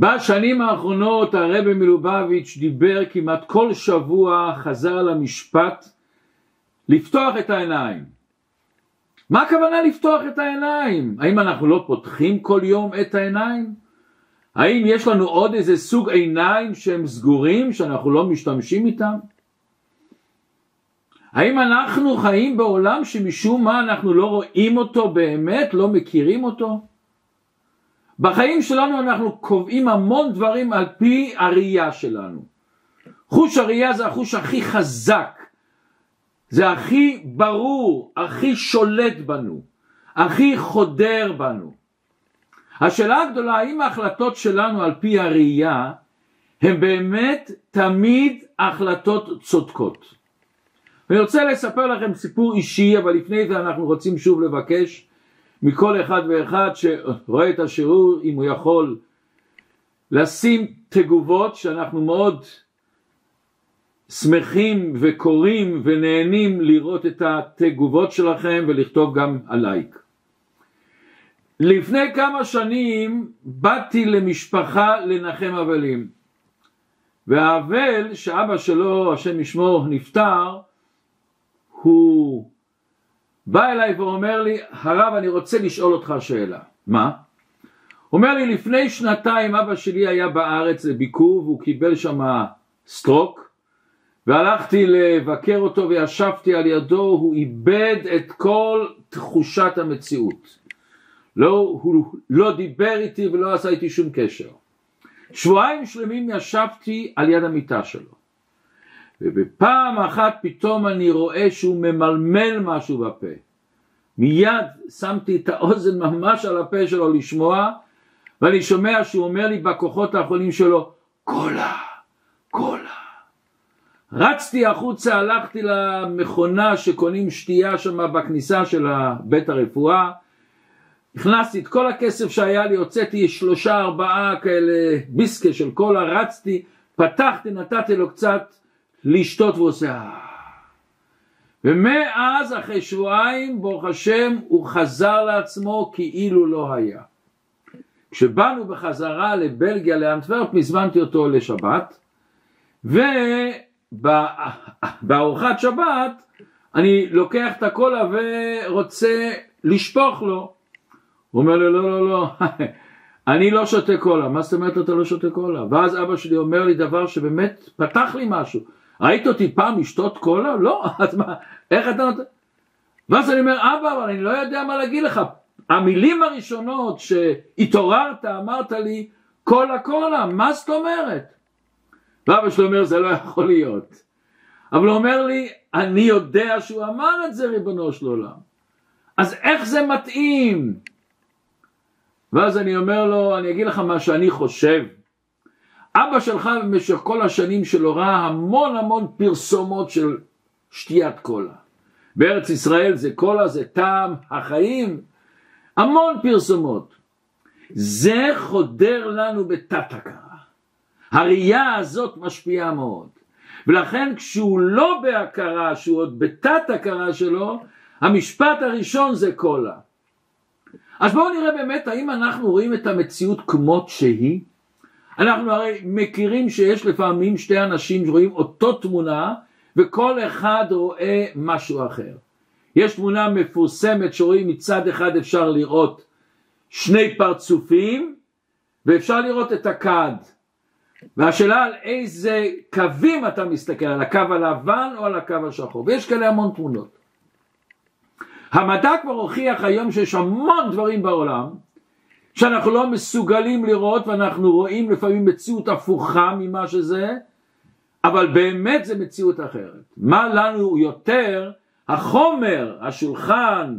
בשנים האחרונות הרבי מלובביץ' דיבר כמעט כל שבוע, חזר למשפט לפתוח את העיניים. מה הכוונה לפתוח את העיניים? האם אנחנו לא פותחים כל יום את העיניים? האם יש לנו עוד איזה סוג עיניים שהם סגורים שאנחנו לא משתמשים איתם? האם אנחנו חיים בעולם שמשום מה אנחנו לא רואים אותו באמת, לא מכירים אותו? בחיים שלנו אנחנו קובעים המון דברים על פי הראייה שלנו. חוש הראייה זה החוש הכי חזק, זה הכי ברור, הכי שולט בנו, הכי חודר בנו. השאלה הגדולה האם ההחלטות שלנו על פי הראייה הן באמת תמיד החלטות צודקות. אני רוצה לספר לכם סיפור אישי אבל לפני זה אנחנו רוצים שוב לבקש מכל אחד ואחד שרואה את השיעור אם הוא יכול לשים תגובות שאנחנו מאוד שמחים וקוראים ונהנים לראות את התגובות שלכם ולכתוב גם הלייק. לפני כמה שנים באתי למשפחה לנחם אבלים והאבל שאבא שלו השם ישמור נפטר הוא בא אליי ואומר לי הרב אני רוצה לשאול אותך שאלה. מה? אומר לי לפני שנתיים אבא שלי היה בארץ לביקור והוא קיבל שם סטרוק והלכתי לבקר אותו וישבתי על ידו הוא איבד את כל תחושת המציאות. לא, הוא לא דיבר איתי ולא עשה איתי שום קשר. שבועיים שלמים ישבתי על יד המיטה שלו ובפעם אחת פתאום אני רואה שהוא ממלמל משהו בפה. מיד שמתי את האוזן ממש על הפה שלו לשמוע, ואני שומע שהוא אומר לי בכוחות האחרונים שלו, קולה, קולה. רצתי החוצה, הלכתי למכונה שקונים שתייה שם בכניסה של בית הרפואה, הכנסתי את כל הכסף שהיה לי, הוצאתי שלושה ארבעה כאלה ביסקה של קולה, רצתי, פתחתי, נתתי לו קצת לשתות והוא עושה אה. ומאז אחרי שבועיים ברוך השם הוא חזר לעצמו כאילו לא היה. כשבאנו בחזרה לבלגיה לאנטוורפ הזמנתי אותו לשבת ובארוחת שבת אני לוקח את הקולה ורוצה לשפוך לו הוא אומר לי לא לא לא אני לא שותה קולה מה זאת אומרת אתה לא שותה קולה ואז אבא שלי אומר לי דבר שבאמת פתח לי משהו ראית אותי פעם לשתות קולה? לא, אז מה, איך אתה נותן? ואז אני אומר, אבא, אבל אני לא יודע מה להגיד לך. המילים הראשונות שהתעוררת, אמרת לי, קולה קולה, מה זאת אומרת? ואבא שלי אומר, זה לא יכול להיות. אבל הוא אומר לי, אני יודע שהוא אמר את זה, ריבונו של עולם. אז איך זה מתאים? ואז אני אומר לו, אני אגיד לך מה שאני חושב. אבא שלך במשך כל השנים שלו ראה המון המון פרסומות של שתיית קולה. בארץ ישראל זה קולה, זה טעם החיים, המון פרסומות. זה חודר לנו בתת הכרה. הראייה הזאת משפיעה מאוד. ולכן כשהוא לא בהכרה, שהוא עוד בתת הכרה שלו, המשפט הראשון זה קולה. אז בואו נראה באמת האם אנחנו רואים את המציאות כמות שהיא, אנחנו הרי מכירים שיש לפעמים שתי אנשים שרואים אותו תמונה וכל אחד רואה משהו אחר. יש תמונה מפורסמת שרואים מצד אחד אפשר לראות שני פרצופים ואפשר לראות את הכד והשאלה על איזה קווים אתה מסתכל, על הקו הלבן או על הקו השחור ויש כאלה המון תמונות. המדע כבר הוכיח היום שיש המון דברים בעולם שאנחנו לא מסוגלים לראות ואנחנו רואים לפעמים מציאות הפוכה ממה שזה, אבל באמת זה מציאות אחרת. מה לנו יותר החומר, השולחן,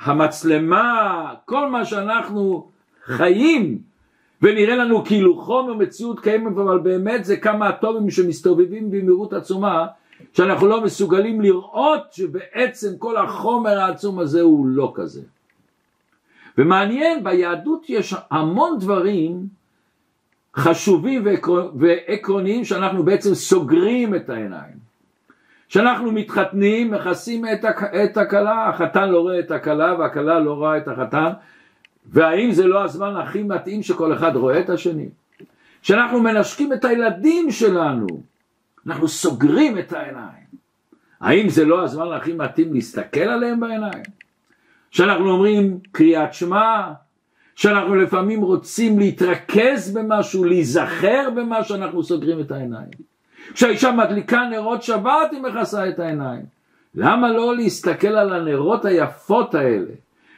המצלמה, כל מה שאנחנו חיים ונראה לנו כאילו חומר מציאות קיימת אבל באמת זה כמה אטומים שמסתובבים במהירות עצומה שאנחנו לא מסוגלים לראות שבעצם כל החומר העצום הזה הוא לא כזה. ומעניין, ביהדות יש המון דברים חשובים ועקרוניים שאנחנו בעצם סוגרים את העיניים. כשאנחנו מתחתנים, מכסים את הכלה, החתן לא רואה את הכלה והכלה לא רואה את החתן, והאם זה לא הזמן הכי מתאים שכל אחד רואה את השני? שאנחנו מנשקים את הילדים שלנו, אנחנו סוגרים את העיניים. האם זה לא הזמן הכי מתאים להסתכל עליהם בעיניים? שאנחנו אומרים קריאת שמע, שאנחנו לפעמים רוצים להתרכז במשהו, להיזכר במה שאנחנו סוגרים את העיניים. כשהאישה מדליקה נרות שבת היא מכסה את העיניים. למה לא להסתכל על הנרות היפות האלה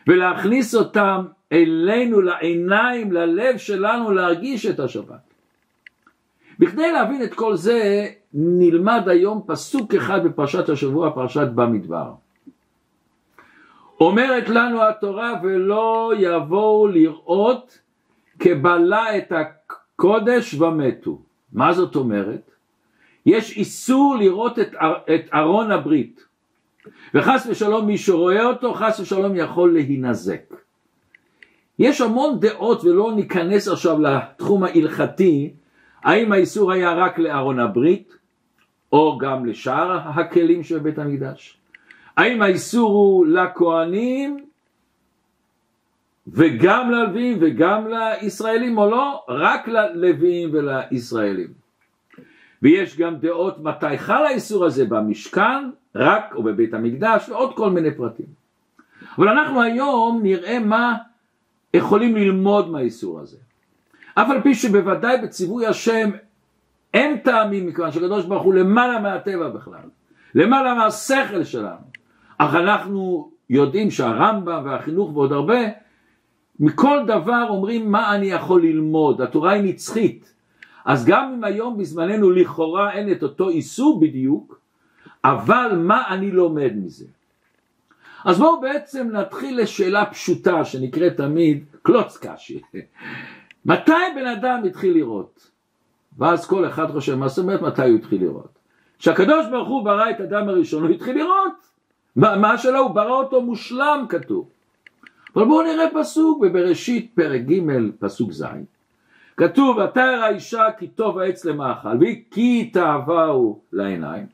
ולהכניס אותם אלינו, לעיניים, ללב שלנו, להרגיש את השבת? בכדי להבין את כל זה נלמד היום פסוק אחד בפרשת השבוע, פרשת במדבר. אומרת לנו התורה ולא יבואו לראות קבלה את הקודש ומתו. מה זאת אומרת? יש איסור לראות את, את ארון הברית וחס ושלום מי שרואה אותו חס ושלום יכול להינזק. יש המון דעות ולא ניכנס עכשיו לתחום ההלכתי האם האיסור היה רק לארון הברית או גם לשאר הכלים של בית המקדש? האם האיסור הוא לכהנים וגם ללווים וגם לישראלים או לא? רק ללווים ולישראלים. ויש גם דעות מתי חל האיסור הזה במשכן, רק או בבית המקדש ועוד כל מיני פרטים. אבל אנחנו היום נראה מה יכולים ללמוד מהאיסור הזה. אף על פי שבוודאי בציווי השם אין טעמים מכיוון שהקדוש ברוך הוא למעלה מהטבע בכלל, למעלה מהשכל שלנו. אך אנחנו יודעים שהרמב"ם והחינוך ועוד הרבה, מכל דבר אומרים מה אני יכול ללמוד, התורה היא נצחית. אז גם אם היום בזמננו לכאורה אין את אותו איסור בדיוק, אבל מה אני לומד מזה? אז בואו בעצם נתחיל לשאלה פשוטה שנקראת תמיד קלוץ קשי. מתי בן אדם התחיל לראות? ואז כל אחד חושב, מה זאת אומרת מתי הוא התחיל לראות? כשהקדוש ברוך הוא ברא את אדם הראשון הוא התחיל לראות. מה שלא, הוא ברא אותו מושלם כתוב. אבל בואו נראה פסוק בבראשית פרק ג' פסוק ז'. כתוב ותרא האישה כי טוב העץ למאכל וכי תאווהו לעיניים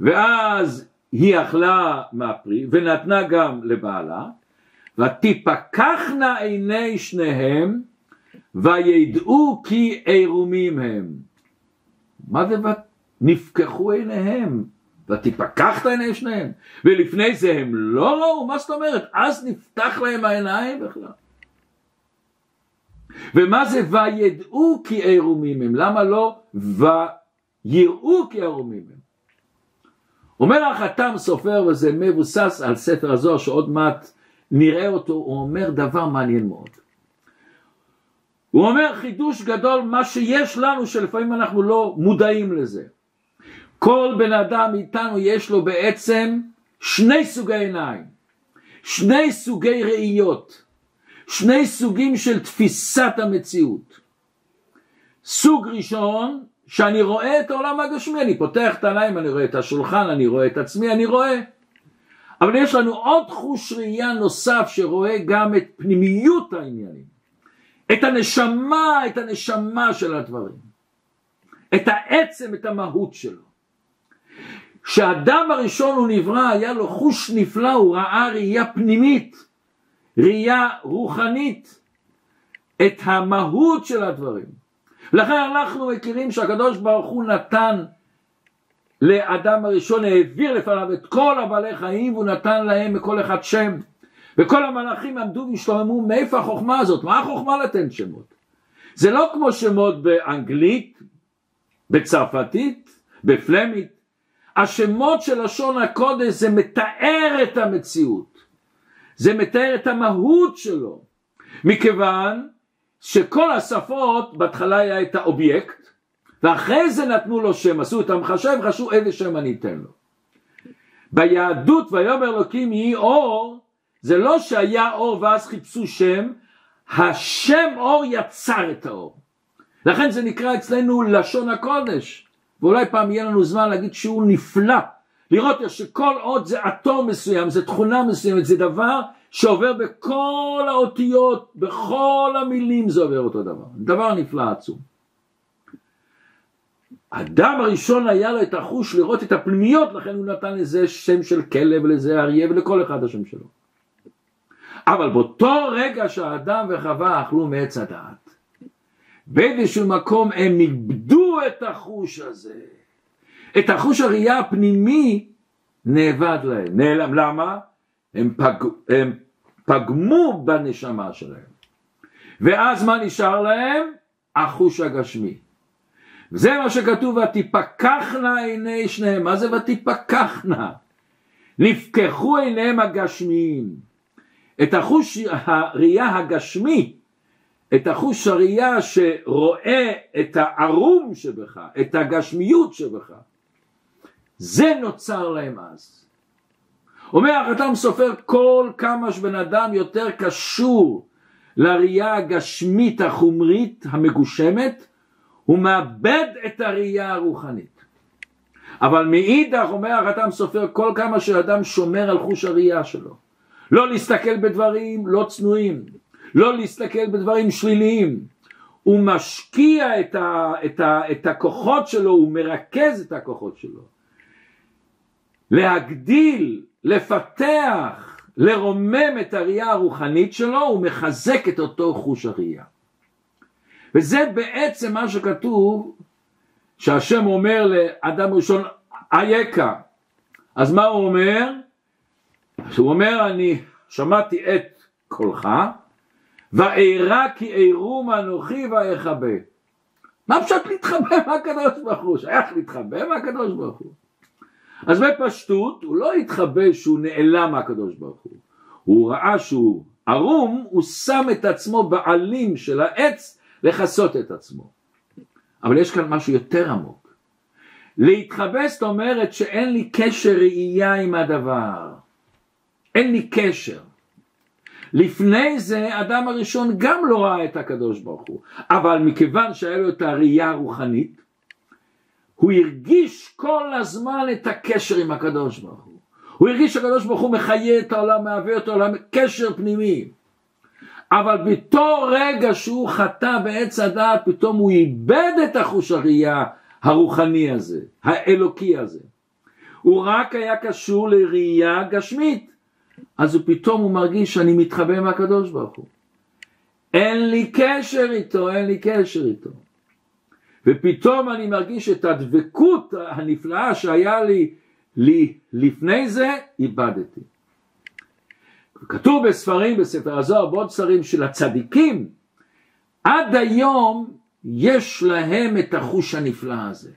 ואז היא אכלה מהפרי ונתנה גם לבעלה ותפקחנה עיני שניהם וידעו כי עירומים הם. מה זה נפקחו עיניהם? ותפקחת עיני שניהם, ולפני זה הם לא ראו, מה זאת אומרת? אז נפתח להם העיניים בכלל. ומה זה וידעו כי עירומים הם? למה לא ויראו כי עירומים הם? אומר החתם סופר וזה מבוסס על ספר הזוהר שעוד מעט נראה אותו, הוא אומר דבר מעניין מאוד. הוא אומר חידוש גדול מה שיש לנו שלפעמים אנחנו לא מודעים לזה. כל בן אדם איתנו יש לו בעצם שני סוגי עיניים, שני סוגי ראיות, שני סוגים של תפיסת המציאות. סוג ראשון, שאני רואה את העולם הגשמי, אני פותח את העיניים, אני רואה את השולחן, אני רואה את עצמי, אני רואה. אבל יש לנו עוד חוש ראייה נוסף שרואה גם את פנימיות העניינים, את הנשמה, את הנשמה של הדברים, את העצם, את המהות שלו. כשאדם הראשון הוא נברא היה לו חוש נפלא, הוא ראה ראייה פנימית, ראייה רוחנית, את המהות של הדברים. לכן אנחנו מכירים שהקדוש ברוך הוא נתן לאדם הראשון, העביר לפניו את כל הבעלי חיים והוא נתן להם מכל אחד שם. וכל המלאכים עמדו והשתוממו מאיפה החוכמה הזאת? מה החוכמה לתת שמות? זה לא כמו שמות באנגלית, בצרפתית, בפלמית, השמות של לשון הקודש זה מתאר את המציאות, זה מתאר את המהות שלו, מכיוון שכל השפות בהתחלה היה את האובייקט ואחרי זה נתנו לו שם, עשו את המחשב, חשבו איזה שם אני אתן לו. ביהדות ויאמר אלוקים יהי אור, זה לא שהיה אור ואז חיפשו שם, השם אור יצר את האור. לכן זה נקרא אצלנו לשון הקודש. ואולי פעם יהיה לנו זמן להגיד שיעור נפלא, לראות שכל עוד זה אטום מסוים, זה תכונה מסוימת, זה דבר שעובר בכל האותיות, בכל המילים זה עובר אותו דבר, דבר נפלא עצום. אדם הראשון היה לו את החוש לראות את הפנימיות, לכן הוא נתן לזה שם של כלב, לזה אריה ולכל אחד השם שלו. אבל באותו רגע שהאדם וחווה אכלו מעץ הדעת, באיזשהו מקום הם איבדו את החוש הזה. את החוש הראייה הפנימי נאבד להם. נעלם. למה? הם, פג, הם פגמו בנשמה שלהם. ואז מה נשאר להם? החוש הגשמי. זה מה שכתוב ותפקחנה עיני שניהם. מה זה ותפקחנה? נפקחו עיניהם הגשמיים. את החוש הראייה הגשמי, את החוש הראייה שרואה את הערום שבך, את הגשמיות שבך, זה נוצר להם אז. אומר החתם סופר כל כמה שבן אדם יותר קשור לראייה הגשמית החומרית המגושמת, הוא מאבד את הראייה הרוחנית. אבל מאידך אומר החתם סופר כל כמה שאדם שומר על חוש הראייה שלו. לא להסתכל בדברים לא צנועים, לא להסתכל בדברים שליליים. הוא משקיע את, ה, את, ה, את הכוחות שלו, הוא מרכז את הכוחות שלו. להגדיל, לפתח, לרומם את הראייה הרוחנית שלו, הוא מחזק את אותו חוש הראייה. וזה בעצם מה שכתוב, שהשם אומר לאדם ראשון, אייכה. אז מה הוא אומר? הוא אומר, אני שמעתי את קולך, ואירע כי אירום אנוכי ואכבה. מה פשוט להתחבא מהקדוש ברוך הוא? שייך להתחבא מהקדוש ברוך הוא. אז בפשטות הוא לא התחבא שהוא נעלם מהקדוש ברוך הוא. הוא ראה שהוא ערום, הוא שם את עצמו בעלים של העץ לכסות את עצמו. אבל יש כאן משהו יותר עמוק. להתחבא זאת אומרת שאין לי קשר ראייה עם הדבר. אין לי קשר. לפני זה אדם הראשון גם לא ראה את הקדוש ברוך הוא, אבל מכיוון שהיה לו את הראייה הרוחנית, הוא הרגיש כל הזמן את הקשר עם הקדוש ברוך הוא. הוא הרגיש שהקדוש ברוך הוא מחיה את העולם, מהווה את העולם, קשר פנימי. אבל בתור רגע שהוא חטא בעץ הדעת, פתאום הוא איבד את החוש הראייה הרוחני הזה, האלוקי הזה. הוא רק היה קשור לראייה גשמית. אז הוא פתאום הוא מרגיש שאני מתחבא מהקדוש ברוך הוא. אין לי קשר איתו, אין לי קשר איתו. ופתאום אני מרגיש את הדבקות הנפלאה שהיה לי, לי לפני זה, איבדתי. כתוב בספרים, בספר הזוהר, בעוד ספרים של הצדיקים, עד היום יש להם את החוש הנפלא הזה,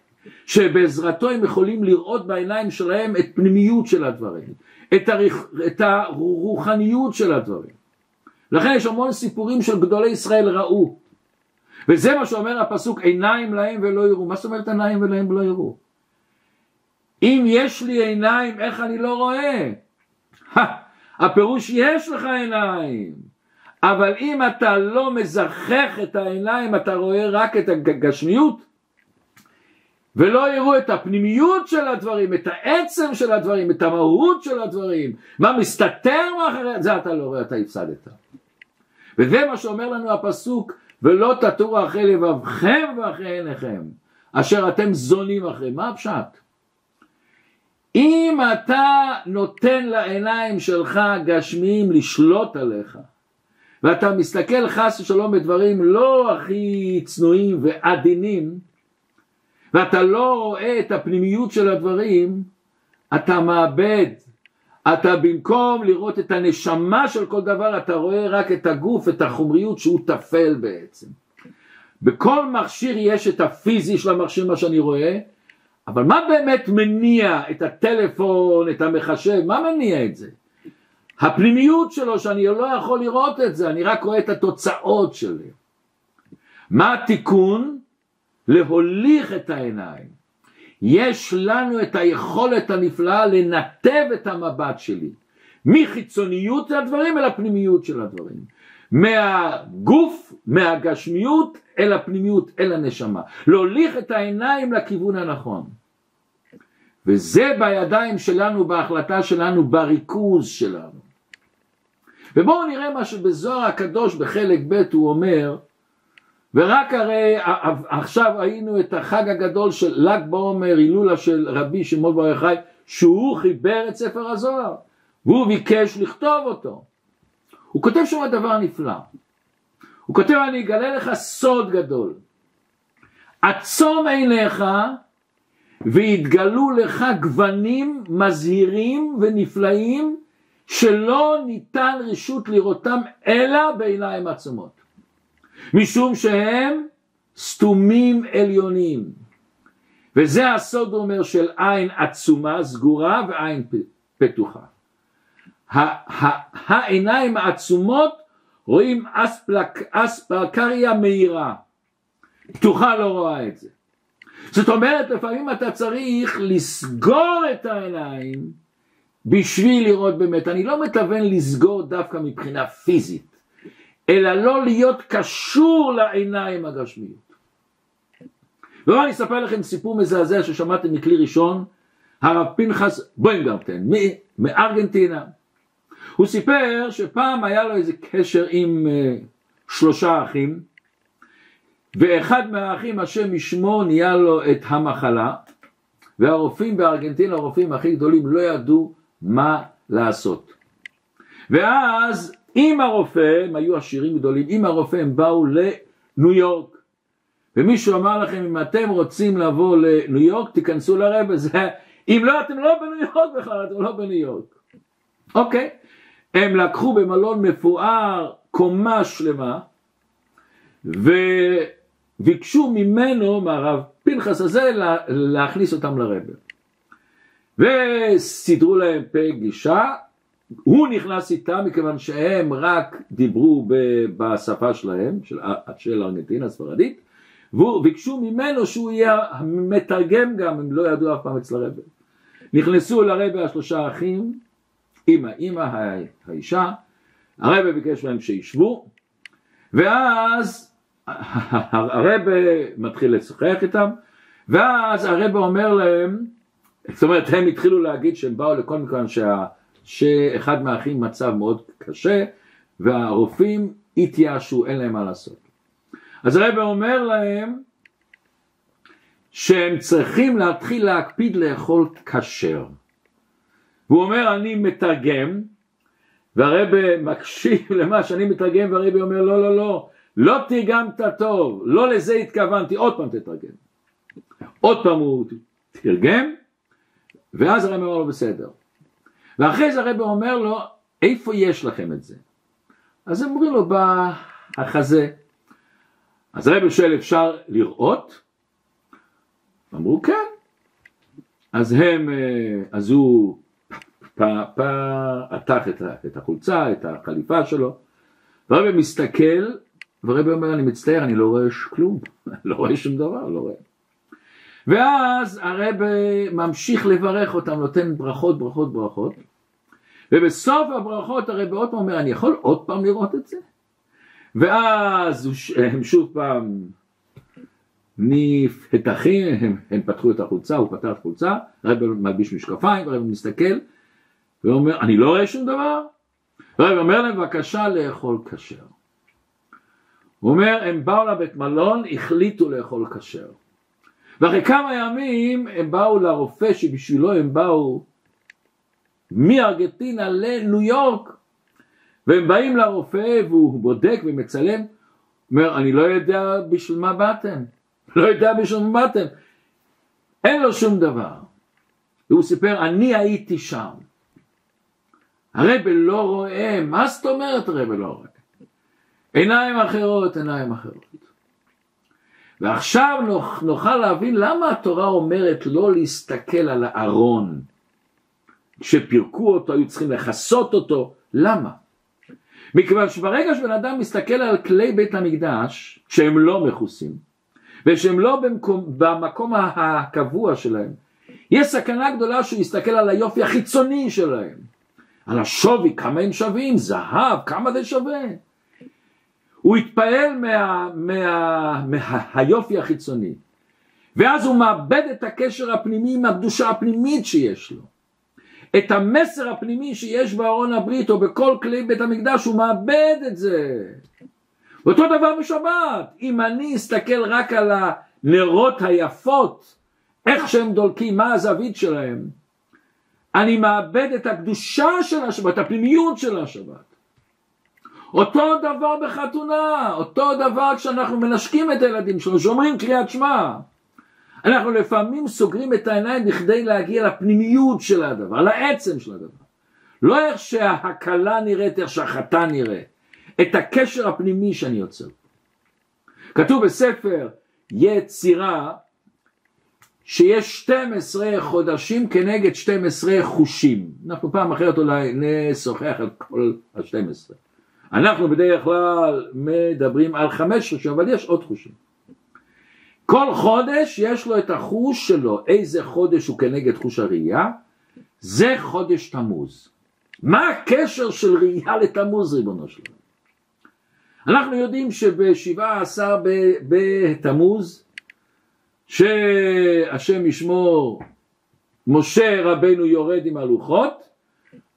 שבעזרתו הם יכולים לראות בעיניים שלהם את פנימיות של הדברים, את, הריח, את הרוחניות של הדברים. לכן יש המון סיפורים של גדולי ישראל ראו. וזה מה שאומר הפסוק עיניים להם ולא יראו. מה זאת אומרת עיניים ולהם ולא יראו? אם יש לי עיניים איך אני לא רואה? הפירוש יש לך עיניים. אבל אם אתה לא מזכך את העיניים אתה רואה רק את הגשמיות ולא יראו את הפנימיות של הדברים, את העצם של הדברים, את המהות של הדברים, מה מסתתר מאחורי זה אתה לא רואה, אתה הפסדת. וזה מה שאומר לנו הפסוק, ולא תטורו אחרי לבבכם ואחרי עיניכם, אשר אתם זונים אחרי. מה הפשט? אם אתה נותן לעיניים שלך גשמיים לשלוט עליך, ואתה מסתכל חס ושלום בדברים לא הכי צנועים ועדינים, ואתה לא רואה את הפנימיות של הדברים, אתה מאבד. אתה במקום לראות את הנשמה של כל דבר, אתה רואה רק את הגוף, את החומריות שהוא טפל בעצם. בכל מכשיר יש את הפיזי של המכשיר, מה שאני רואה, אבל מה באמת מניע את הטלפון, את המחשב, מה מניע את זה? הפנימיות שלו שאני לא יכול לראות את זה, אני רק רואה את התוצאות שלי. מה התיקון? להוליך את העיניים. יש לנו את היכולת הנפלאה לנתב את המבט שלי מחיצוניות הדברים אל הפנימיות של הדברים. מהגוף, מהגשמיות אל הפנימיות, אל הנשמה. להוליך את העיניים לכיוון הנכון. וזה בידיים שלנו, בהחלטה שלנו, בריכוז שלנו. ובואו נראה מה שבזוהר הקדוש בחלק ב' הוא אומר ורק הרי עכשיו היינו את החג הגדול של ל"ג בעומר, הילולה של רבי שמעון בר יוחאי, שהוא חיבר את ספר הזוהר, והוא ביקש לכתוב אותו. הוא כותב שם דבר נפלא. הוא כותב אני אגלה לך סוד גדול עצום עיניך ויתגלו לך גוונים מזהירים ונפלאים שלא ניתן רשות לראותם אלא בעיניים עצומות משום שהם סתומים עליונים. וזה הסוד הוא אומר של עין עצומה סגורה ועין פתוחה. העיניים העצומות רואים אספלק, אספלקריה מהירה. פתוחה לא רואה את זה. זאת אומרת לפעמים אתה צריך לסגור את העיניים בשביל לראות באמת. אני לא מתכוון לסגור דווקא מבחינה פיזית אלא לא להיות קשור לעיניים הגשמיות. ובואו אני אספר לכם סיפור מזעזע ששמעתם מכלי ראשון הרב פנחס בוינגרטן מארגנטינה. הוא סיפר שפעם היה לו איזה קשר עם uh, שלושה אחים ואחד מהאחים השם ישמו נהיה לו את המחלה והרופאים בארגנטינה הרופאים הכי גדולים לא ידעו מה לעשות. ואז עם הרופא הם היו עשירים גדולים עם הרופא הם באו לניו יורק ומישהו אמר לכם אם אתם רוצים לבוא לניו יורק תיכנסו לרבה זה אם לא אתם לא בניו יורק בכלל אתם לא בניו יורק. אוקיי? הם לקחו במלון מפואר קומה שלמה וביקשו ממנו, מהרב פנחס הזה, להכניס אותם לרבר. וסידרו להם פה גישה, הוא נכנס איתם מכיוון שהם רק דיברו בשפה שלהם, של, של ארגנטינה הספרדית, וביקשו ממנו שהוא יהיה מתרגם גם, הם לא ידעו אף פעם אצל הרבי. נכנסו לרבי השלושה אחים, אמא, אמא, האישה, הרבי ביקש מהם שישבו, ואז הרבי מתחיל לשוחח איתם, ואז הרבי אומר להם, זאת אומרת הם התחילו להגיד שהם באו לכל מקום שה, שאחד מהאחים מצב מאוד קשה, והרופאים התייאשו, אין להם מה לעשות. אז הרבי אומר להם שהם צריכים להתחיל להקפיד לאכול כשר. והוא אומר אני מתרגם והרבה מקשיב למה שאני מתרגם והרבה אומר לא לא לא לא תרגמת טוב לא לזה התכוונתי עוד פעם תתרגם עוד פעם הוא תרגם ואז הרבי אומר לו בסדר ואחרי זה הרבי אומר לו איפה יש לכם את זה? אז הם אומרים לו בחזה אז הרבי שואל אפשר לראות? אמרו כן. אז הם אה, אז הוא פתח את החולצה, את החליפה שלו, והרבי מסתכל, והרבי אומר, אני מצטער, אני לא רואה כלום, לא רואה שום דבר, לא רואה. ואז הרבי ממשיך לברך אותם, נותן ברכות, ברכות, ברכות, ובסוף הברכות הרבי עוד פעם אומר, אני יכול עוד פעם לראות את זה? ואז הם שוב פעם נפתחים, הם, הם פתחו את החולצה, הוא פתח את החולצה, הרבי מלביש משקפיים, הרבי מסתכל, ואומר, אני לא רואה שום דבר? הרב אומר להם, בבקשה לאכול כשר. הוא אומר, הם באו לבית מלון, החליטו לאכול כשר. ואחרי כמה ימים הם באו לרופא שבשבילו הם באו מארגנטינה לניו יורק והם באים לרופא והוא בודק ומצלם אומר אני לא יודע בשביל מה באתם לא יודע בשביל מה באתם אין לו שום דבר והוא סיפר אני הייתי שם הרב לא רואה, מה זאת אומרת הרב לא רואה? עיניים אחרות, עיניים אחרות. ועכשיו נוכל להבין למה התורה אומרת לא להסתכל על הארון. כשפירקו אותו היו צריכים לכסות אותו, למה? מכיוון שברגע שבן אדם מסתכל על כלי בית המקדש שהם לא מכוסים ושהם לא במקום, במקום הקבוע שלהם יש סכנה גדולה שהוא יסתכל על היופי החיצוני שלהם על השווי, כמה הם שווים, זהב, כמה זה שווה. הוא התפעל מה, מה, מהיופי החיצוני, ואז הוא מאבד את הקשר הפנימי עם הקדושה הפנימית שיש לו. את המסר הפנימי שיש בארון הברית או בכל כלי בית המקדש, הוא מאבד את זה. אותו דבר בשבת, אם אני אסתכל רק על הנרות היפות, איך שהם דולקים, מה הזווית שלהם, אני מאבד את הקדושה של השבת, הפנימיות של השבת. אותו דבר בחתונה, אותו דבר כשאנחנו מנשקים את הילדים שלנו, שאומרים קריאת שמע. אנחנו לפעמים סוגרים את העיניים בכדי להגיע לפנימיות של הדבר, לעצם של הדבר. לא איך שההקלה נראית, איך שהחתן נראה, את הקשר הפנימי שאני יוצר. כתוב בספר יצירה שיש 12 חודשים כנגד 12 חושים. אנחנו פעם אחרת אולי נשוחח על כל ה-12. אנחנו בדרך כלל מדברים על חמש חושים, אבל יש עוד חושים. כל חודש יש לו את החוש שלו, איזה חודש הוא כנגד חוש הראייה, זה חודש תמוז. מה הקשר של ראייה לתמוז ריבונו שלנו? אנחנו יודעים שבשבעה עשר בתמוז, שהשם ישמור, משה רבנו יורד עם הלוחות,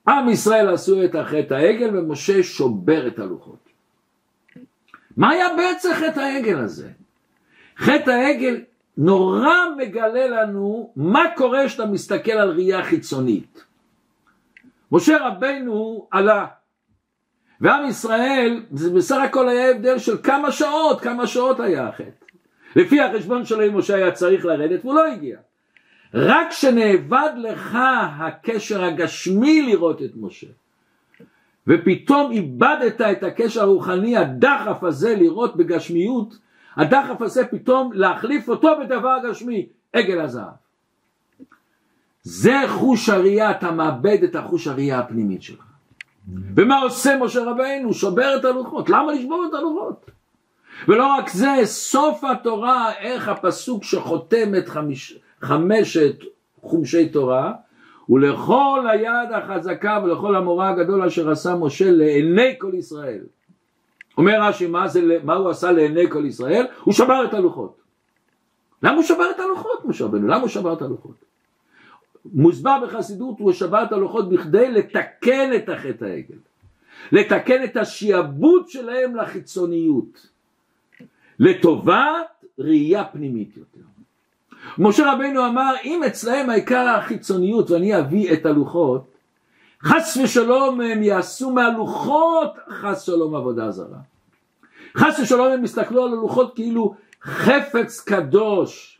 עם ישראל עשו את החטא העגל ומשה שובר את הלוחות. מה היה בעצם חטא העגל הזה? חטא העגל נורא מגלה לנו מה קורה כשאתה מסתכל על ראייה חיצונית. משה רבנו עלה, ועם ישראל, זה בסך הכל היה הבדל של כמה שעות, כמה שעות היה החטא. לפי החשבון שלו אם משה היה צריך לרדת והוא לא הגיע. רק כשנאבד לך הקשר הגשמי לראות את משה, ופתאום איבדת את הקשר הרוחני, הדחף הזה לראות בגשמיות, הדחף הזה פתאום להחליף אותו בדבר גשמי, עגל הזהב. זה חוש הראייה, אתה מאבד את החוש הראייה הפנימית שלך. ומה עושה משה רבינו? שובר את הלוחות. למה לשבור את הלוחות? ולא רק זה, סוף התורה, איך הפסוק שחותם את חמיש, חמשת חומשי תורה, ולכל היד החזקה ולכל המורה הגדול אשר עשה משה לעיני כל ישראל. אומר רש"י, מה, מה הוא עשה לעיני כל ישראל? הוא שבר את הלוחות. למה הוא שבר את הלוחות, משה רבנו? למה הוא שבר את הלוחות? מוסבר בחסידות, הוא שבר את הלוחות בכדי לתקן את החטא העגל. לתקן את השיעבוד שלהם לחיצוניות. לטובת ראייה פנימית יותר. משה רבנו אמר אם אצלהם העיקר החיצוניות ואני אביא את הלוחות חס ושלום הם יעשו מהלוחות חס שלום עבודה זרה. חס ושלום הם יסתכלו על הלוחות כאילו חפץ קדוש.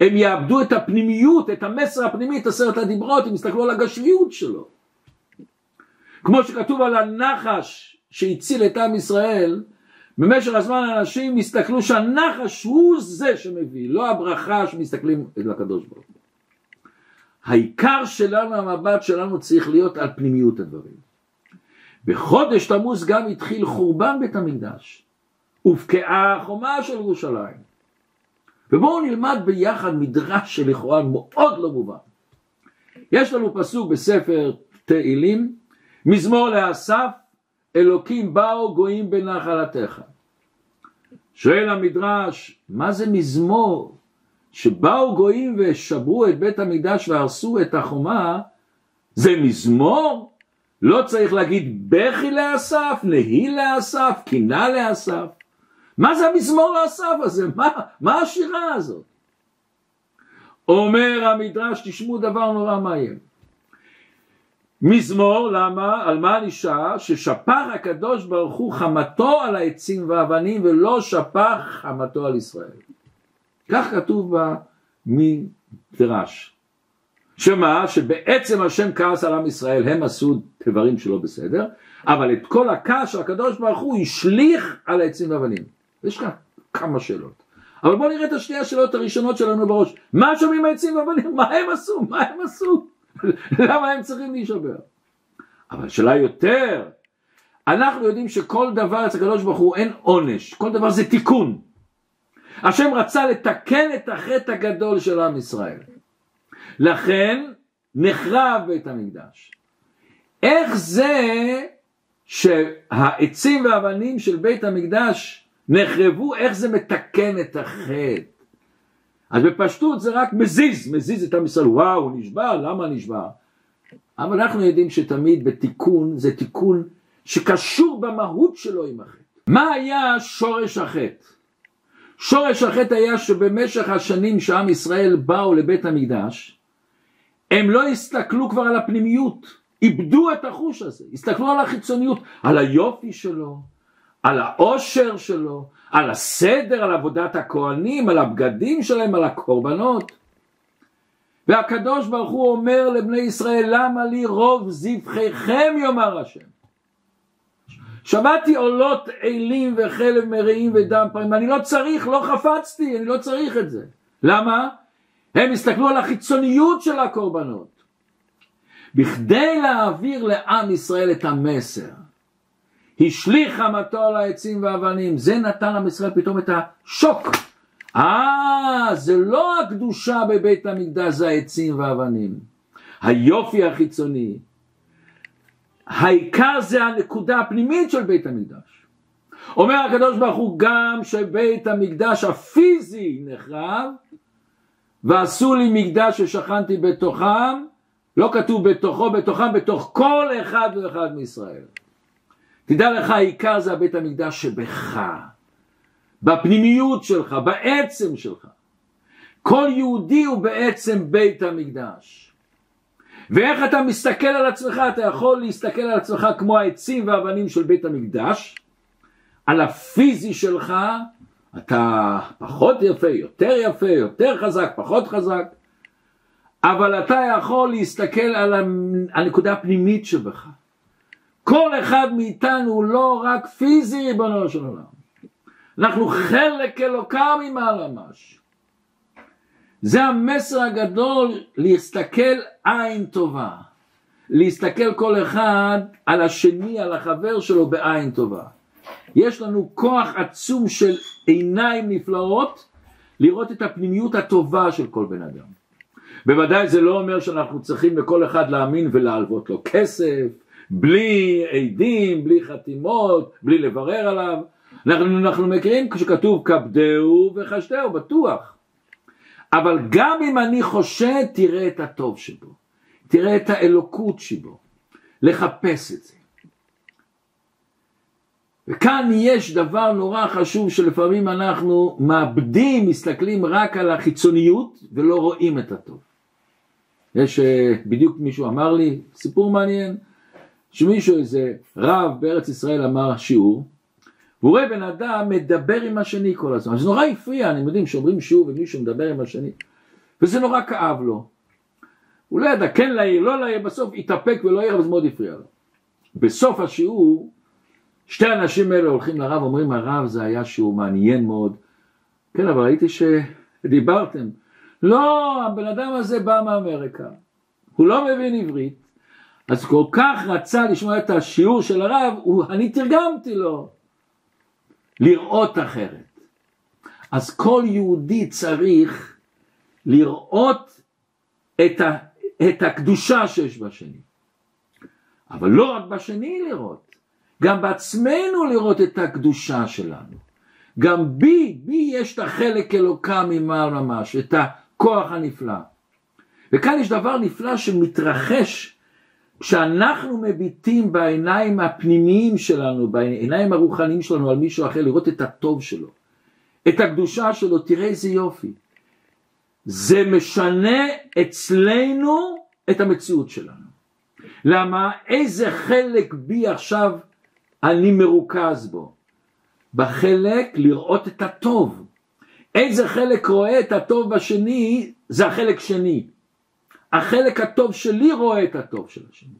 הם יאבדו את הפנימיות, את המסר הפנימי, את עשרת הדיברות, הם יסתכלו על הגשמיות שלו. כמו שכתוב על הנחש שהציל את עם ישראל, במשך הזמן אנשים הסתכלו שהנחש הוא זה שמביא, לא הברכה שמסתכלים אל הקדוש ברוך הוא. העיקר שלנו, המבט שלנו צריך להיות על פנימיות הדברים. בחודש תמוז גם התחיל חורבן בית המקדש, הובקעה החומה של ירושלים. ובואו נלמד ביחד מדרש שלכאורה מאוד לא מובן. יש לנו פסוק בספר תהילים, מזמור לאסף, אלוקים באו גויים בנחלתך. שואל המדרש, מה זה מזמור? שבאו גויים ושברו את בית המקדש והרסו את החומה, זה מזמור? לא צריך להגיד בכי לאסף, נהי לאסף, קינה לאסף. מה זה המזמור לאסף הזה? מה, מה השירה הזאת? אומר המדרש, תשמעו דבר נורא מאיים. מזמור, למה? על מה נשאר? ששפך הקדוש ברוך הוא חמתו על העצים והאבנים ולא שפך חמתו על ישראל. כך כתוב במדרש. שמה? שבעצם השם כעס על עם ישראל, הם עשו דברים שלא בסדר, אבל את כל הכעס של הקדוש ברוך הוא השליך על העצים והאבנים. יש כאן כמה שאלות. אבל בואו נראה את השתי השאלות הראשונות שלנו בראש. מה שומעים העצים והאבנים? מה הם עשו? מה הם עשו? למה הם צריכים להישבר? אבל שאלה יותר, אנחנו יודעים שכל דבר אצל הקדוש ברוך הוא אין עונש, כל דבר זה תיקון. השם רצה לתקן את החטא הגדול של עם ישראל. לכן נחרב בית המקדש. איך זה שהעצים והאבנים של בית המקדש נחרבו, איך זה מתקן את החטא? אז בפשטות זה רק מזיז, מזיז את עם ישראל, וואו, נשבר, למה נשבר? אבל אנחנו יודעים שתמיד בתיקון זה תיקון שקשור במהות שלו עם החטא. מה היה שורש החטא? שורש החטא היה שבמשך השנים שעם ישראל באו לבית המקדש, הם לא הסתכלו כבר על הפנימיות, איבדו את החוש הזה, הסתכלו על החיצוניות, על היופי שלו, על העושר שלו, על הסדר, על עבודת הכהנים, על הבגדים שלהם, על הקורבנות. והקדוש ברוך הוא אומר לבני ישראל, למה לי רוב זבחיכם יאמר השם. שמעתי עולות אלים וחלב מרעים ודם פרים, אני לא צריך, לא חפצתי, אני לא צריך את זה. למה? הם הסתכלו על החיצוניות של הקורבנות. בכדי להעביר לעם ישראל את המסר, השליך המטו על העצים והאבנים, זה נתן לעם ישראל פתאום את השוק. אה, זה לא הקדושה בבית המקדש, זה העצים והאבנים. היופי החיצוני. העיקר זה הנקודה הפנימית של בית המקדש. אומר הקדוש ברוך הוא גם שבית המקדש הפיזי נחרב ועשו לי מקדש ששכנתי בתוכם, לא כתוב בתוכו, בתוכם, בתוך כל אחד ואחד מישראל. תדע לך, העיקר זה הבית המקדש שבך, בפנימיות שלך, בעצם שלך. כל יהודי הוא בעצם בית המקדש. ואיך אתה מסתכל על עצמך, אתה יכול להסתכל על עצמך כמו העצים והאבנים של בית המקדש, על הפיזי שלך, אתה פחות יפה, יותר יפה, יותר חזק, פחות חזק, אבל אתה יכול להסתכל על הנקודה הפנימית שבך. כל אחד מאיתנו הוא לא רק פיזי ריבונו של עולם. אנחנו חלק אלוקם ממעלה ממש. זה המסר הגדול להסתכל עין טובה. להסתכל כל אחד על השני, על החבר שלו בעין טובה. יש לנו כוח עצום של עיניים נפלאות לראות את הפנימיות הטובה של כל בן אדם. בוודאי זה לא אומר שאנחנו צריכים לכל אחד להאמין ולהלוות לו כסף, בלי עדים, בלי חתימות, בלי לברר עליו. אנחנו, אנחנו מכירים כשכתוב כבדהו וחשדהו, בטוח. אבל גם אם אני חושד, תראה את הטוב שבו. תראה את האלוקות שבו. לחפש את זה. וכאן יש דבר נורא חשוב שלפעמים אנחנו מאבדים, מסתכלים רק על החיצוניות ולא רואים את הטוב. יש, אה, בדיוק מישהו אמר לי, סיפור מעניין, שמישהו איזה רב בארץ ישראל אמר שיעור, והוא רואה בן אדם מדבר עם השני כל הזמן, זה נורא הפריע, אני יודעים שאומרים שיעור ומישהו מדבר עם השני, וזה נורא כאב לו. הוא לא ידע כן להעיר, לא להעיר, בסוף התאפק ולא העיר, אבל זה מאוד הפריע לו. בסוף השיעור, שתי האנשים האלה הולכים לרב, אומרים הרב זה היה שיעור מעניין מאוד, כן אבל ראיתי שדיברתם, לא, הבן אדם הזה בא מאמריקה, הוא לא מבין עברית, אז כל כך רצה לשמוע את השיעור של הרב, הוא, אני תרגמתי לו. לראות אחרת. אז כל יהודי צריך לראות את, ה, את הקדושה שיש בשני. אבל לא רק בשני לראות, גם בעצמנו לראות את הקדושה שלנו. גם בי, בי יש את החלק אלוקה ממעל ממש, את הכוח הנפלא. וכאן יש דבר נפלא שמתרחש כשאנחנו מביטים בעיניים הפנימיים שלנו, בעיניים הרוחניים שלנו על מישהו אחר, לראות את הטוב שלו, את הקדושה שלו, תראה איזה יופי. זה משנה אצלנו את המציאות שלנו. למה? איזה חלק בי עכשיו אני מרוכז בו? בחלק לראות את הטוב. איזה חלק רואה את הטוב בשני, זה החלק שני. החלק הטוב שלי רואה את הטוב של השני.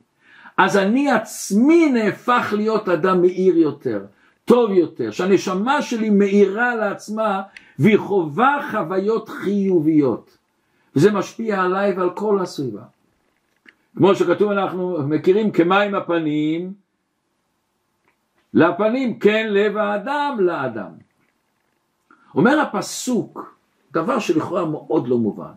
אז אני עצמי נהפך להיות אדם מאיר יותר, טוב יותר, שהנשמה שלי מאירה לעצמה והיא חווה חוויות חיוביות. וזה משפיע עליי ועל כל הסביבה. כמו שכתוב אנחנו מכירים כמים הפנים לפנים, כן לב האדם לאדם. אומר הפסוק, דבר שלכאורה מאוד לא מובן.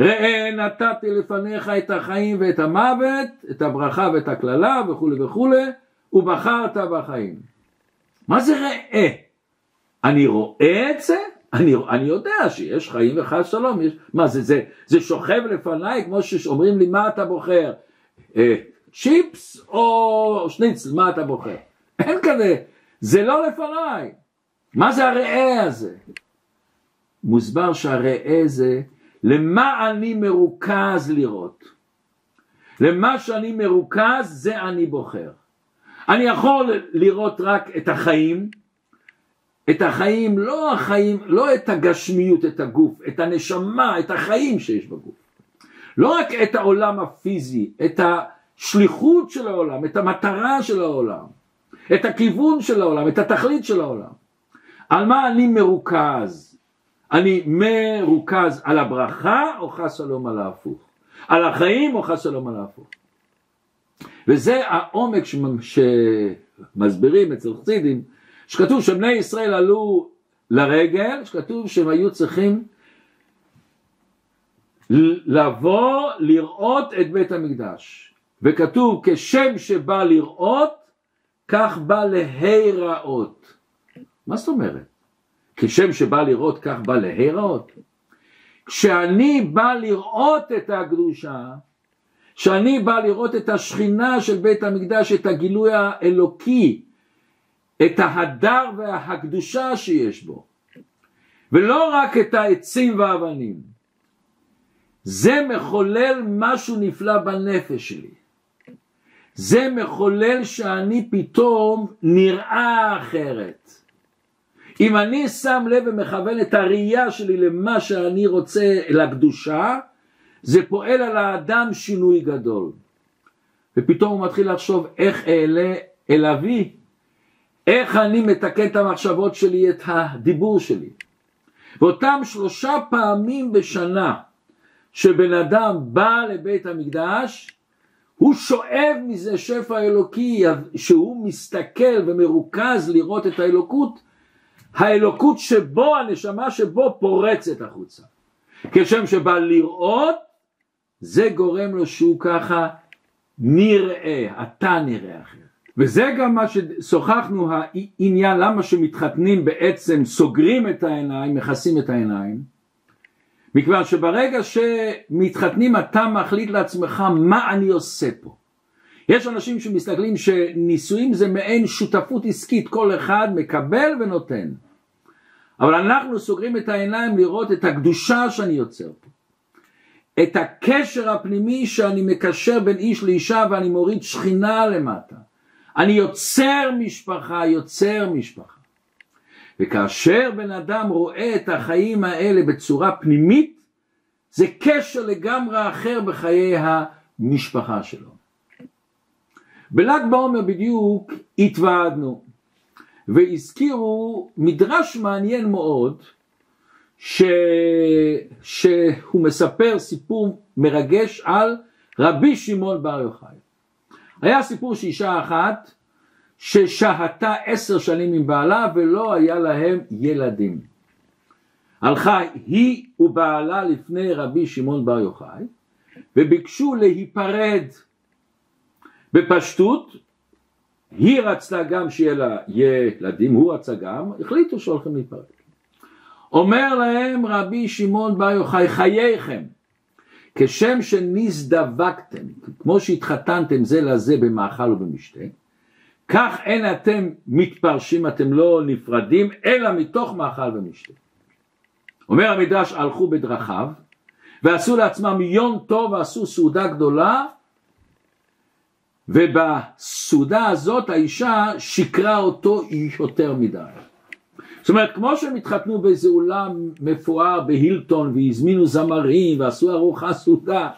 ראה נתתי לפניך את החיים ואת המוות, את הברכה ואת הקללה וכולי וכולי, ובחרת בחיים. מה זה ראה? אני רואה את זה? אני, אני יודע שיש חיים וחס שלום, יש, מה זה, זה, זה שוכב לפניי כמו שאומרים לי מה אתה בוחר, אה, צ'יפס או שניצל, מה אתה בוחר? אין כזה, זה לא לפניי. מה זה הראה הזה? מוסבר שהראה זה למה אני מרוכז לראות? למה שאני מרוכז זה אני בוחר. אני יכול לראות רק את החיים, את החיים, לא החיים, לא את הגשמיות, את הגוף, את הנשמה, את החיים שיש בגוף. לא רק את העולם הפיזי, את השליחות של העולם, את המטרה של העולם, את הכיוון של העולם, את התכלית של העולם. על מה אני מרוכז? אני מרוכז על הברכה או חס שלום על ההפוך? על החיים או חס שלום על ההפוך? וזה העומק שמסבירים אצל חסידים, שכתוב שבני ישראל עלו לרגל, שכתוב שהם היו צריכים לבוא לראות את בית המקדש. וכתוב כשם שבא לראות, כך בא להיראות. מה זאת אומרת? כשם שבא לראות, כך בא להיראות? כשאני בא לראות את הקדושה, כשאני בא לראות את השכינה של בית המקדש, את הגילוי האלוקי, את ההדר והקדושה שיש בו, ולא רק את העצים והאבנים, זה מחולל משהו נפלא בנפש שלי. זה מחולל שאני פתאום נראה אחרת. אם אני שם לב ומכוון את הראייה שלי למה שאני רוצה, לקדושה, זה פועל על האדם שינוי גדול. ופתאום הוא מתחיל לחשוב איך אעלה אל אבי, איך אני מתקן את המחשבות שלי, את הדיבור שלי. ואותם שלושה פעמים בשנה שבן אדם בא לבית המקדש, הוא שואב מזה שפע אלוקי, שהוא מסתכל ומרוכז לראות את האלוקות, האלוקות שבו, הנשמה שבו פורצת החוצה. כשם שבא לראות, זה גורם לו שהוא ככה נראה, אתה נראה אחר. וזה גם מה ששוחחנו, העניין למה שמתחתנים בעצם סוגרים את העיניים, מכסים את העיניים, מכיוון שברגע שמתחתנים אתה מחליט לעצמך מה אני עושה פה. יש אנשים שמסתכלים שנישואים זה מעין שותפות עסקית, כל אחד מקבל ונותן. אבל אנחנו סוגרים את העיניים לראות את הקדושה שאני יוצר פה. את הקשר הפנימי שאני מקשר בין איש לאישה ואני מוריד שכינה למטה. אני יוצר משפחה, יוצר משפחה. וכאשר בן אדם רואה את החיים האלה בצורה פנימית, זה קשר לגמרי אחר בחיי המשפחה שלו. בל"ג בעומר בדיוק התוועדנו והזכירו מדרש מעניין מאוד ש... שהוא מספר סיפור מרגש על רבי שמעון בר יוחאי. היה סיפור שאישה אחת ששהתה עשר שנים עם בעלה ולא היה להם ילדים. הלכה היא ובעלה לפני רבי שמעון בר יוחאי וביקשו להיפרד. בפשטות היא רצתה גם שיהיה לה ילדים, הוא רצה גם, החליטו שהולכים להיפרד. אומר להם רבי שמעון בר יוחאי חייכם כשם שנזדבקתם כמו שהתחתנתם זה לזה במאכל ובמשתה כך אין אתם מתפרשים, אתם לא נפרדים, אלא מתוך מאכל ומשתה. אומר המדרש, הלכו בדרכיו, ועשו לעצמם יום טוב ועשו סעודה גדולה, ובסעודה הזאת האישה שיקרה אותו יותר מדי. זאת אומרת, כמו שהם התחתנו באיזה אולם מפואר בהילטון והזמינו זמרים ועשו ארוחה סעודה,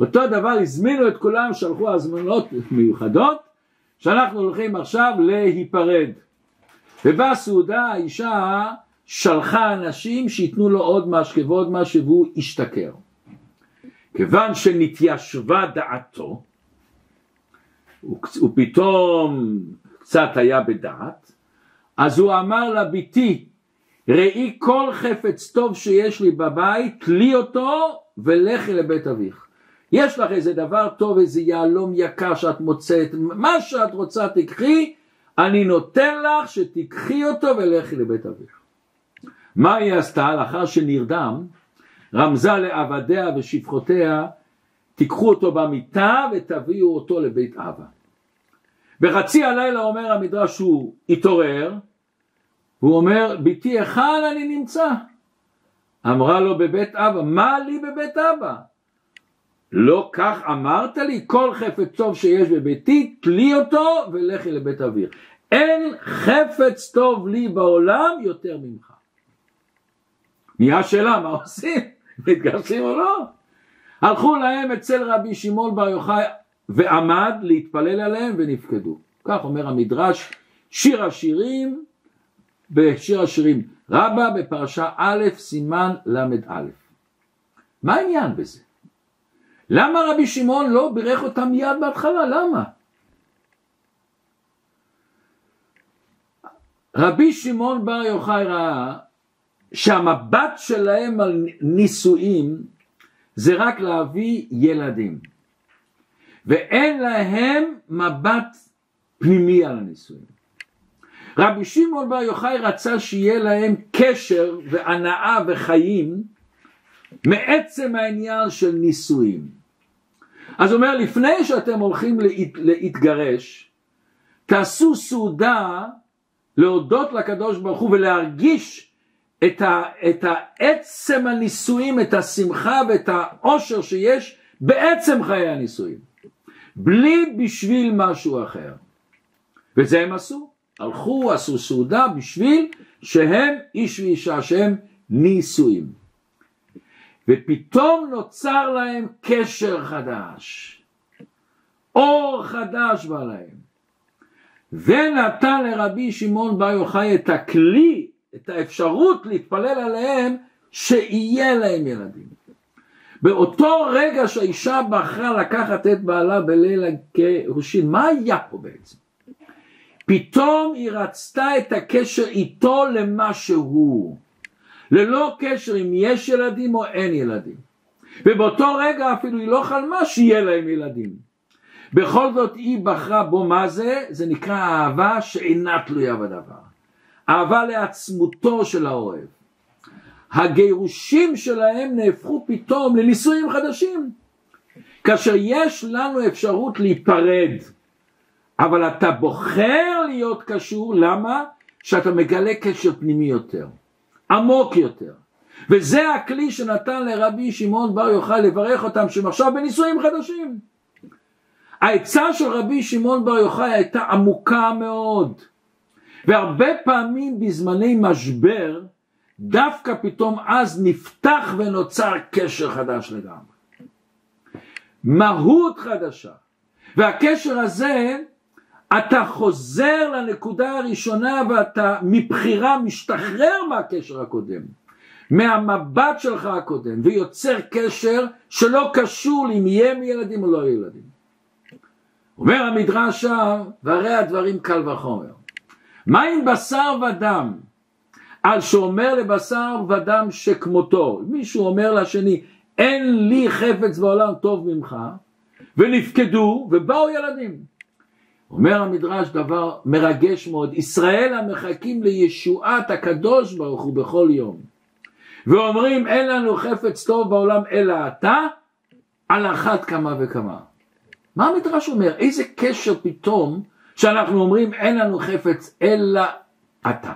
אותו דבר הזמינו את כולם, שלחו הזמנות מיוחדות, שאנחנו הולכים עכשיו להיפרד. ובסעודה האישה שלחה אנשים שייתנו לו עוד משהו ועוד משהו והוא השתכר. כיוון שנתיישבה דעתו, הוא פתאום קצת היה בדעת, אז הוא אמר לה ביתי ראי כל חפץ טוב שיש לי בבית, תלי אותו ולכי לבית אביך. יש לך איזה דבר טוב, איזה יהלום יקר שאת מוצאת, מה שאת רוצה תיקחי, אני נותן לך שתיקחי אותו ולכי לבית אביך. מה היא עשתה? לאחר שנרדם, רמזה לעבדיה ושפחותיה, תיקחו אותו במיטה ותביאו אותו לבית אבא. בחצי הלילה אומר המדרש הוא התעורר, הוא אומר, בתי היכן אני נמצא? אמרה לו בבית אבא, מה לי בבית אבא? לא כך אמרת לי, כל חפץ טוב שיש בביתי, תלי אותו ולכי לבית אביר. אין חפץ טוב לי בעולם יותר ממך. נהיה השאלה, מה עושים? מתגרשים או לא? הלכו להם אצל רבי שמעון בר יוחאי ועמד להתפלל עליהם ונפקדו. כך אומר המדרש, שיר השירים, בשיר השירים רבה בפרשה א' סימן ל"א. מה העניין בזה? למה רבי שמעון לא בירך אותם מיד בהתחלה? למה? רבי שמעון בר יוחאי ראה שהמבט שלהם על נישואים זה רק להביא ילדים ואין להם מבט פנימי על הנישואים. רבי שמעון בר יוחאי רצה שיהיה להם קשר והנאה וחיים מעצם העניין של נישואים. אז הוא אומר לפני שאתם הולכים להת, להתגרש תעשו סעודה להודות לקדוש ברוך הוא ולהרגיש את, ה, את העצם הנישואים, את השמחה ואת העושר שיש בעצם חיי הנישואים, בלי בשביל משהו אחר. וזה הם עשו, הלכו, עשו סעודה בשביל שהם איש ואישה, שהם נישואים. ופתאום נוצר להם קשר חדש, אור חדש בא להם. ונתן לרבי שמעון בר יוחאי את הכלי, את האפשרות להתפלל עליהם, שיהיה להם ילדים. באותו רגע שהאישה בחרה לקחת את בעלה בליל הגירושין, מה היה פה בעצם? פתאום היא רצתה את הקשר איתו למה שהוא, ללא קשר אם יש ילדים או אין ילדים. ובאותו רגע אפילו היא לא חלמה שיהיה להם ילדים. בכל זאת היא בחרה בו מה זה? זה נקרא אהבה שאינה תלויה בדבר. אהבה לעצמותו של האוהב. הגירושים שלהם נהפכו פתאום לנישואים חדשים. כאשר יש לנו אפשרות להיפרד, אבל אתה בוחר להיות קשור, למה? שאתה מגלה קשר פנימי יותר, עמוק יותר. וזה הכלי שנתן לרבי שמעון בר יוחאי לברך אותם שהם עכשיו בנישואים חדשים. העצה של רבי שמעון בר יוחאי הייתה עמוקה מאוד והרבה פעמים בזמני משבר דווקא פתאום אז נפתח ונוצר קשר חדש לגמרי מהות חדשה והקשר הזה אתה חוזר לנקודה הראשונה ואתה מבחירה משתחרר מהקשר הקודם מהמבט שלך הקודם ויוצר קשר שלא קשור אם יהיה מילדים או לא יהיה ילדים אומר המדרש שם, והרי הדברים קל וחומר. מה עם בשר ודם? על שאומר לבשר ודם שכמותו, מישהו אומר לשני, אין לי חפץ בעולם טוב ממך, ונפקדו ובאו ילדים. אומר המדרש דבר מרגש מאוד, ישראל המחכים לישועת הקדוש ברוך הוא בכל יום, ואומרים אין לנו חפץ טוב בעולם אלא אתה, על אחת כמה וכמה. מה המדרש אומר? איזה קשר פתאום שאנחנו אומרים אין לנו חפץ אלא אתה.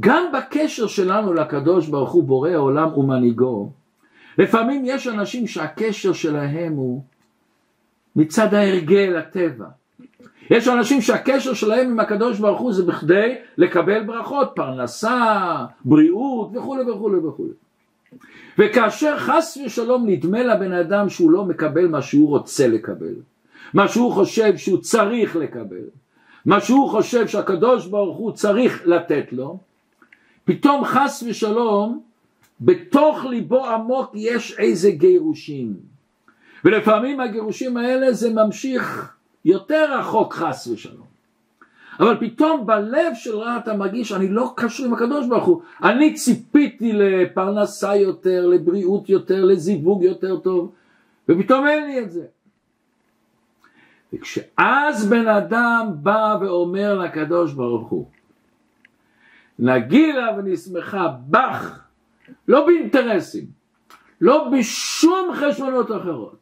גם בקשר שלנו לקדוש ברוך הוא בורא העולם ומנהיגו, לפעמים יש אנשים שהקשר שלהם הוא מצד ההרגל, הטבע. יש אנשים שהקשר שלהם עם הקדוש ברוך הוא זה בכדי לקבל ברכות, פרנסה, בריאות וכולי וכולי וכולי. וכאשר חס ושלום נדמה לבן אדם שהוא לא מקבל מה שהוא רוצה לקבל, מה שהוא חושב שהוא צריך לקבל, מה שהוא חושב שהקדוש ברוך הוא צריך לתת לו, פתאום חס ושלום בתוך ליבו עמוק יש איזה גירושים ולפעמים הגירושים האלה זה ממשיך יותר רחוק חס ושלום. אבל פתאום בלב שלך אתה מרגיש אני לא קשור עם הקדוש ברוך הוא. אני ציפיתי לפרנסה יותר, לבריאות יותר, לזיווג יותר טוב ופתאום אין לי את זה. וכשאז בן אדם בא ואומר לקדוש ברוך הוא נגילה ונשמחה בך לא באינטרסים לא בשום חשבונות אחרות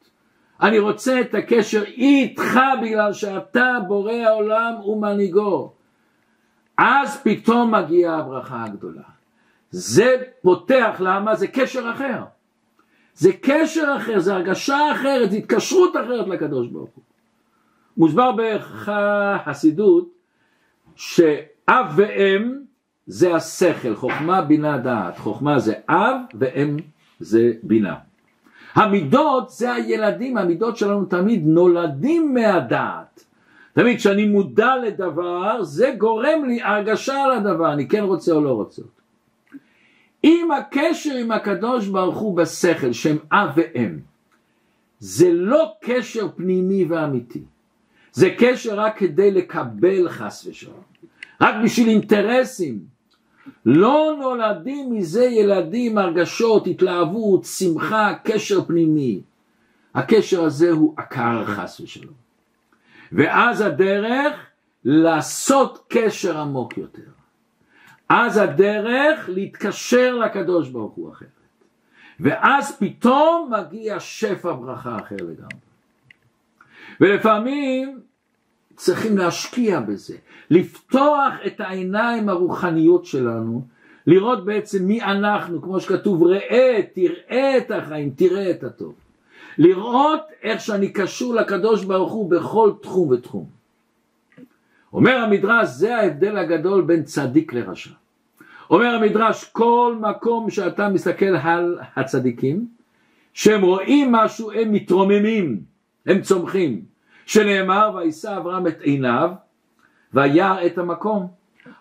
אני רוצה את הקשר איתך בגלל שאתה בורא העולם ומנהיגו. אז פתאום מגיעה הברכה הגדולה. זה פותח, למה? זה קשר אחר. זה קשר אחר, זה הרגשה אחרת, זה התקשרות אחרת לקדוש ברוך הוא. מוסבר בחסידות שאב ואם זה השכל, חוכמה, בינה, דעת. חוכמה זה אב ואם זה בינה. המידות זה הילדים, המידות שלנו תמיד נולדים מהדעת. תמיד כשאני מודע לדבר, זה גורם לי הרגשה על הדבר, אני כן רוצה או לא רוצה. אם הקשר עם הקדוש ברוך הוא בשכל, שהם אב ואם, זה לא קשר פנימי ואמיתי, זה קשר רק כדי לקבל חס ושלום, רק בשביל אינטרסים. לא נולדים מזה ילדים, הרגשות, התלהבות, שמחה, קשר פנימי. הקשר הזה הוא עקר חס ושלום. ואז הדרך לעשות קשר עמוק יותר. אז הדרך להתקשר לקדוש ברוך הוא אחרת. ואז פתאום מגיע שפע ברכה אחר לגמרי. ולפעמים צריכים להשקיע בזה, לפתוח את העיניים הרוחניות שלנו, לראות בעצם מי אנחנו, כמו שכתוב ראה, תראה את החיים, תראה את הטוב. לראות איך שאני קשור לקדוש ברוך הוא בכל תחום ותחום. אומר המדרש, זה ההבדל הגדול בין צדיק לרשע. אומר המדרש, כל מקום שאתה מסתכל על הצדיקים, שהם רואים משהו, הם מתרוממים, הם צומחים. שנאמר, וישא אברהם את עיניו, וירא את המקום.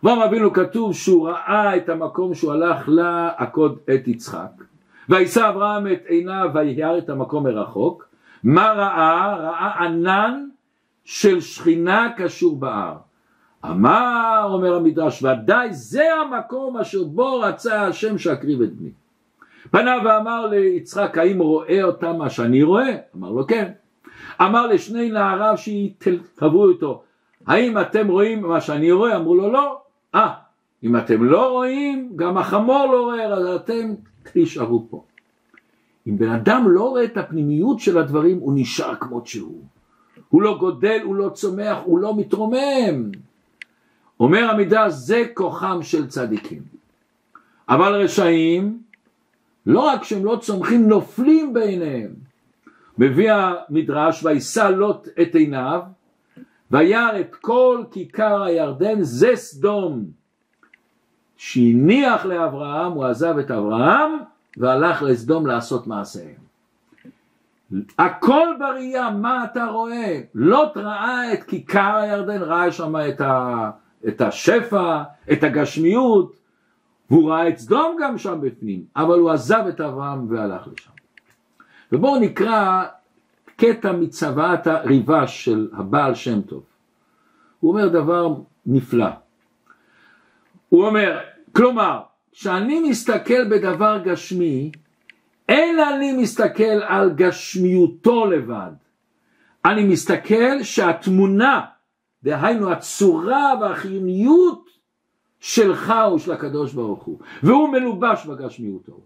אברהם אבינו כתוב שהוא ראה את המקום שהוא הלך לעקוד את יצחק. וישא אברהם את עיניו וירא את המקום מרחוק. מה ראה? ראה ענן של שכינה קשור בהר. אמר, אומר המדרש, ודאי זה המקום אשר בו רצה השם שאקריב את בני. פנה ואמר ליצחק, האם רואה אותם מה שאני רואה? אמר לו כן. אמר לשני נעריו שהתחברו איתו, האם אתם רואים מה שאני רואה? אמרו לו לא. אה, אם אתם לא רואים, גם החמור לא רואה, אז אתם תישארו פה. אם בן אדם לא רואה את הפנימיות של הדברים, הוא נשאר כמות שהוא. הוא לא גודל, הוא לא צומח, הוא לא מתרומם. אומר המידה, זה כוחם של צדיקים. אבל רשעים, לא רק שהם לא צומחים, נופלים בעיניהם. מביא המדרש, וישא לוט את עיניו, וירא את כל כיכר הירדן, זה סדום. שהניח לאברהם, הוא עזב את אברהם, והלך לסדום לעשות מעשיהם. הכל בראייה, מה אתה רואה? לוט ראה את כיכר הירדן, ראה שם את, ה, את השפע, את הגשמיות, והוא ראה את סדום גם שם בפנים, אבל הוא עזב את אברהם והלך לשם. ובואו נקרא קטע מצוואת הריבש של הבעל שם טוב. הוא אומר דבר נפלא. הוא אומר, כלומר, כשאני מסתכל בדבר גשמי, אין אני מסתכל על גשמיותו לבד. אני מסתכל שהתמונה, דהיינו הצורה והחיוניות שלך הוא של הקדוש ברוך הוא, והוא מלובש בגשמיותו.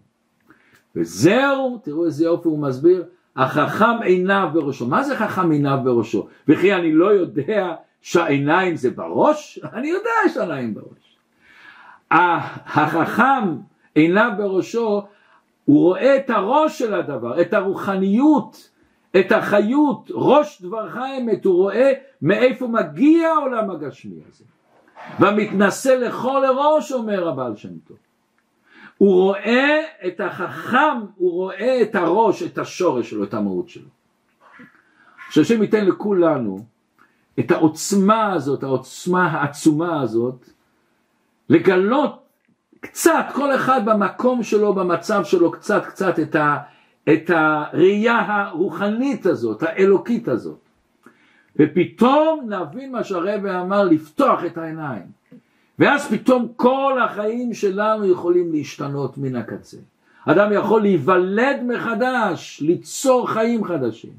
וזהו, תראו איזה יופי הוא מסביר, החכם עיניו בראשו. מה זה חכם עיניו בראשו? וכי אני לא יודע שהעיניים זה בראש? אני יודע שהעיניים בראש. החכם עיניו בראשו, הוא רואה את הראש של הדבר, את הרוחניות, את החיות, ראש דברך האמת, הוא רואה מאיפה מגיע העולם הגשמי הזה. והמתנשא לכל ראש, אומר הבעל שם טוב. הוא רואה את החכם, הוא רואה את הראש, את השורש שלו, את המהות שלו. שהשם ייתן לכולנו את העוצמה הזאת, העוצמה העצומה הזאת, לגלות קצת, כל אחד במקום שלו, במצב שלו, קצת קצת את, ה, את הראייה הרוחנית הזאת, האלוקית הזאת. ופתאום נבין מה שהרבא אמר, לפתוח את העיניים. ואז פתאום כל החיים שלנו יכולים להשתנות מן הקצה. אדם יכול להיוולד מחדש, ליצור חיים חדשים.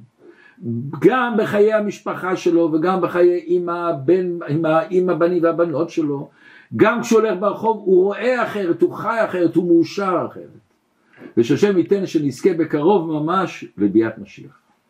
גם בחיי המשפחה שלו וגם בחיי עם, הבן, עם, עם הבנים והבנות שלו. גם כשהוא הולך ברחוב הוא רואה אחרת, הוא חי אחרת, הוא מאושר אחרת. ושהשם ייתן שנזכה בקרוב ממש לביאת משיח.